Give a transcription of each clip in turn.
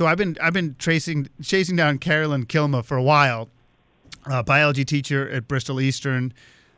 So I've been I've been tracing chasing down Carolyn Kielma for a while, a biology teacher at Bristol Eastern.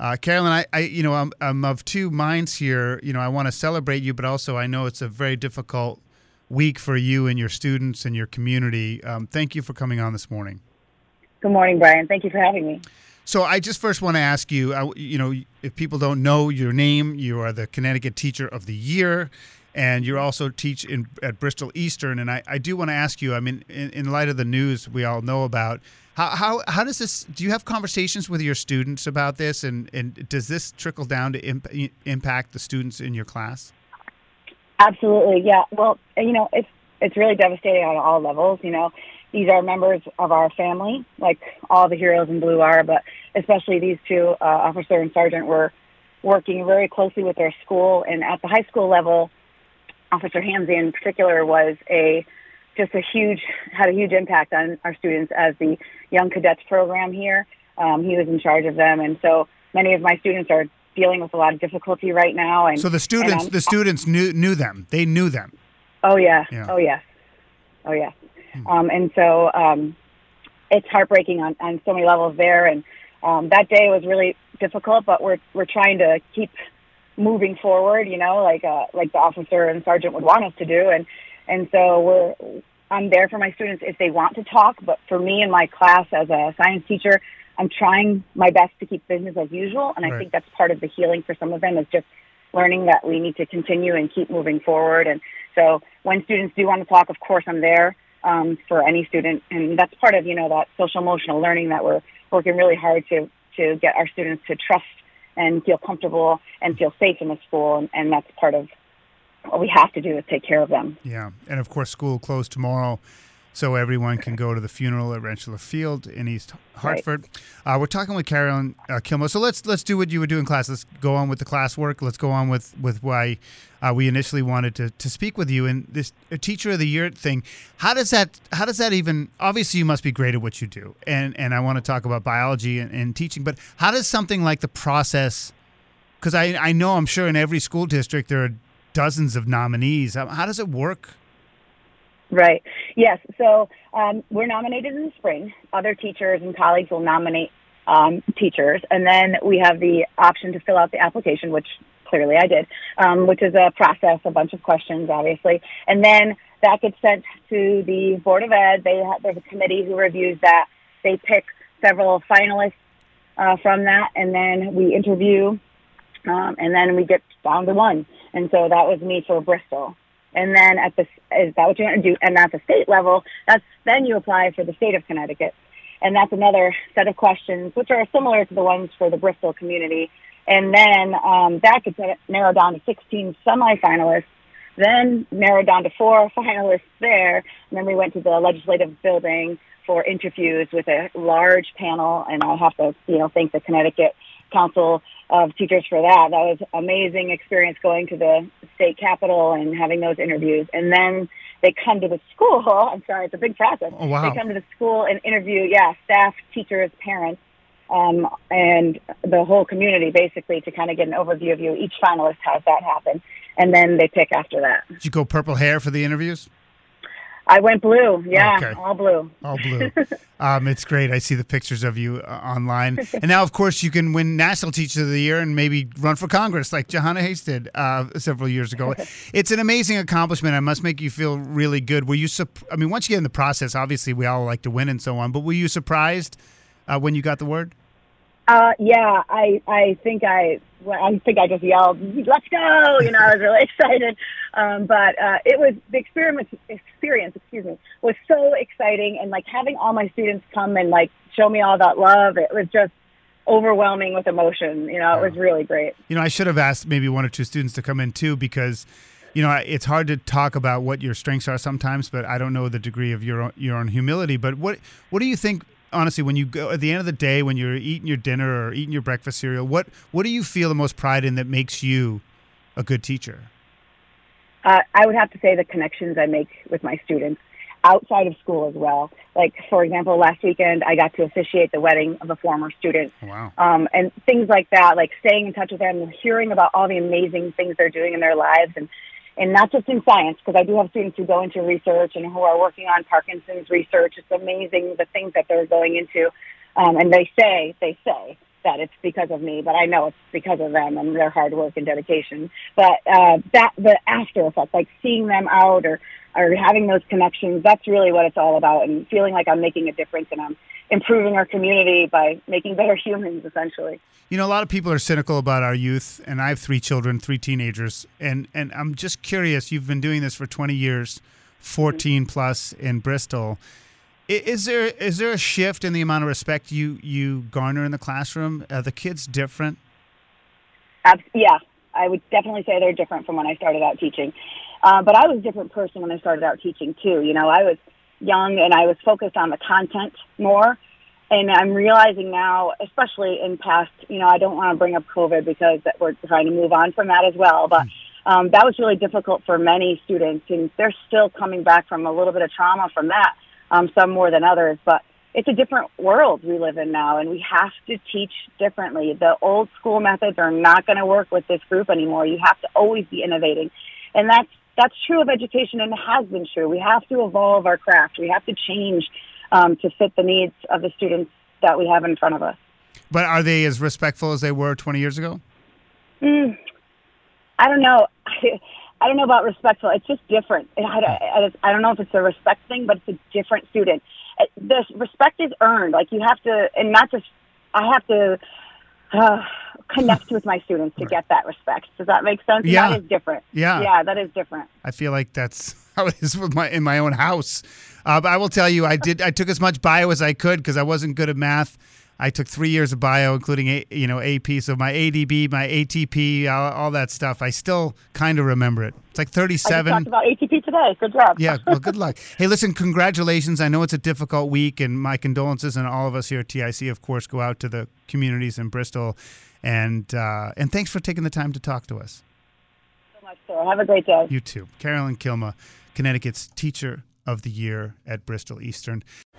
Uh, Carolyn, I, I, you know, I'm, I'm of two minds here. You know, I want to celebrate you, but also I know it's a very difficult week for you and your students and your community. Um, thank you for coming on this morning. Good morning, Brian. Thank you for having me. So I just first want to ask you, you know, if people don't know your name, you are the Connecticut Teacher of the Year, and you also teach in at Bristol Eastern. And I, I do want to ask you, I mean, in, in light of the news we all know about, how, how, how does this, do you have conversations with your students about this? And, and does this trickle down to imp, impact the students in your class? Absolutely, yeah. Well, you know, it's, it's really devastating on all levels, you know. These are members of our family, like all the heroes in blue are, but especially these two, uh, officer and sergeant, were working very closely with their school. And at the high school level, Officer Hamzy in particular was a just a huge had a huge impact on our students as the young cadets program here. Um, he was in charge of them, and so many of my students are dealing with a lot of difficulty right now. And so the students, the students knew knew them. They knew them. Oh yeah. yeah. Oh yes. Oh yes. Hmm. Um, and so um, it's heartbreaking on, on so many levels there. And um, that day was really difficult, but we're we're trying to keep moving forward, you know, like uh, like the officer and sergeant would want us to do, and and so we're I'm there for my students if they want to talk, but for me in my class as a science teacher, I'm trying my best to keep business as usual, and right. I think that's part of the healing for some of them is just learning that we need to continue and keep moving forward. And so when students do want to talk, of course I'm there um, for any student, and that's part of you know that social emotional learning that we're working really hard to to get our students to trust and feel comfortable and feel safe in the school. And, and that's part of what we have to do is take care of them. Yeah. And of course, school closed tomorrow. So everyone can go to the funeral at Rentschler Field in East Hartford. Right. Uh, we're talking with Carolyn uh, Kielma. So let's let's do what you would do in class. Let's go on with the classwork. Let's go on with with why uh, we initially wanted to, to speak with you and this teacher of the year thing. How does that how does that even? Obviously, you must be great at what you do, and and I want to talk about biology and, and teaching. But how does something like the process? Because I I know I'm sure in every school district there are dozens of nominees. How does it work? Right. Yes. So um, we're nominated in the spring. Other teachers and colleagues will nominate um, teachers, and then we have the option to fill out the application, which clearly I did, um, which is a process, a bunch of questions, obviously, and then that gets sent to the Board of Ed. They have, there's a committee who reviews that. They pick several finalists uh, from that, and then we interview, um, and then we get down to one. And so that was me for Bristol. And then at the is that what you're going to do? And at the state level, that's then you apply for the state of Connecticut, and that's another set of questions which are similar to the ones for the Bristol community. And then um, that gets narrowed down to 16 semifinalists, then narrowed down to four finalists there. And then we went to the legislative building for interviews with a large panel. And I have to, you know, thank the Connecticut Council of Teachers for that. That was amazing experience going to the state capitol and having those interviews. And then they come to the school. I'm sorry, it's a big process. Oh, wow. They come to the school and interview, yeah, staff, teachers, parents, um, and the whole community basically to kind of get an overview of you. Each finalist has that happen, and then they pick after that. Did you go purple hair for the interviews? I went blue. Yeah, okay. all blue. All blue. um, it's great. I see the pictures of you uh, online, and now, of course, you can win National Teacher of the Year and maybe run for Congress like Jahana Hayes did uh, several years ago. it's an amazing accomplishment. I must make you feel really good. Were you? I mean, once you get in the process, obviously, we all like to win and so on. But were you surprised uh, when you got the word? Uh, yeah, I I think I I think I just yelled, "Let's go!" You know, I was really excited. Um, but uh, it was the experiment experience. Excuse me, was so exciting, and like having all my students come and like show me all that love. It was just overwhelming with emotion. You know, it was really great. You know, I should have asked maybe one or two students to come in too because you know, it's hard to talk about what your strengths are sometimes, but I don't know the degree of your own, your own humility. But what what do you think, honestly, when you go at the end of the day, when you're eating your dinner or eating your breakfast cereal, what what do you feel the most pride in that makes you a good teacher? Uh, I would have to say the connections I make with my students outside of school as well. Like, for example, last weekend I got to officiate the wedding of a former student. Wow. Um, and things like that, like staying in touch with them hearing about all the amazing things they're doing in their lives and and not just in science, because I do have students who go into research and who are working on Parkinson's research. It's amazing the things that they're going into. Um, and they say, they say that it's because of me, but I know it's because of them and their hard work and dedication. But uh, that the after effect, like seeing them out or or having those connections, that's really what it's all about. And feeling like I'm making a difference and I'm improving our community by making better humans, essentially. You know, a lot of people are cynical about our youth, and I have three children, three teenagers, and and I'm just curious. You've been doing this for 20 years, 14 mm-hmm. plus in Bristol. Is there is there a shift in the amount of respect you you garner in the classroom? Are the kids different? yeah, I would definitely say they're different from when I started out teaching. Uh, but I was a different person when I started out teaching too. You know, I was young and I was focused on the content more. And I'm realizing now, especially in past, you know, I don't want to bring up COVID because we're trying to move on from that as well. But um, that was really difficult for many students, and they're still coming back from a little bit of trauma from that. Um, some more than others, but it's a different world we live in now, and we have to teach differently. The old school methods are not going to work with this group anymore. You have to always be innovating, and that's that's true of education, and has been true. We have to evolve our craft. We have to change um, to fit the needs of the students that we have in front of us. But are they as respectful as they were 20 years ago? Mm, I don't know. I don't know about respectful. It's just different. I, don't know if it's a respect thing, but it's a different student. The respect is earned. Like you have to, and not just. I have to uh, connect with my students to get that respect. Does that make sense? Yeah, that is different. Yeah, yeah, that is different. I feel like that's how it is with my in my own house. Uh, but I will tell you, I did. I took as much bio as I could because I wasn't good at math. I took three years of bio, including a, you know AP. So my ADP, my ATP, all, all that stuff. I still kind of remember it. It's like thirty-seven. I talked about ATP today. Good job. yeah. Well, good luck. Hey, listen. Congratulations. I know it's a difficult week, and my condolences, and all of us here at TIC, of course, go out to the communities in Bristol, and uh, and thanks for taking the time to talk to us. So much, sir. Have a great day. You too, Carolyn Kielma, Connecticut's Teacher of the Year at Bristol Eastern.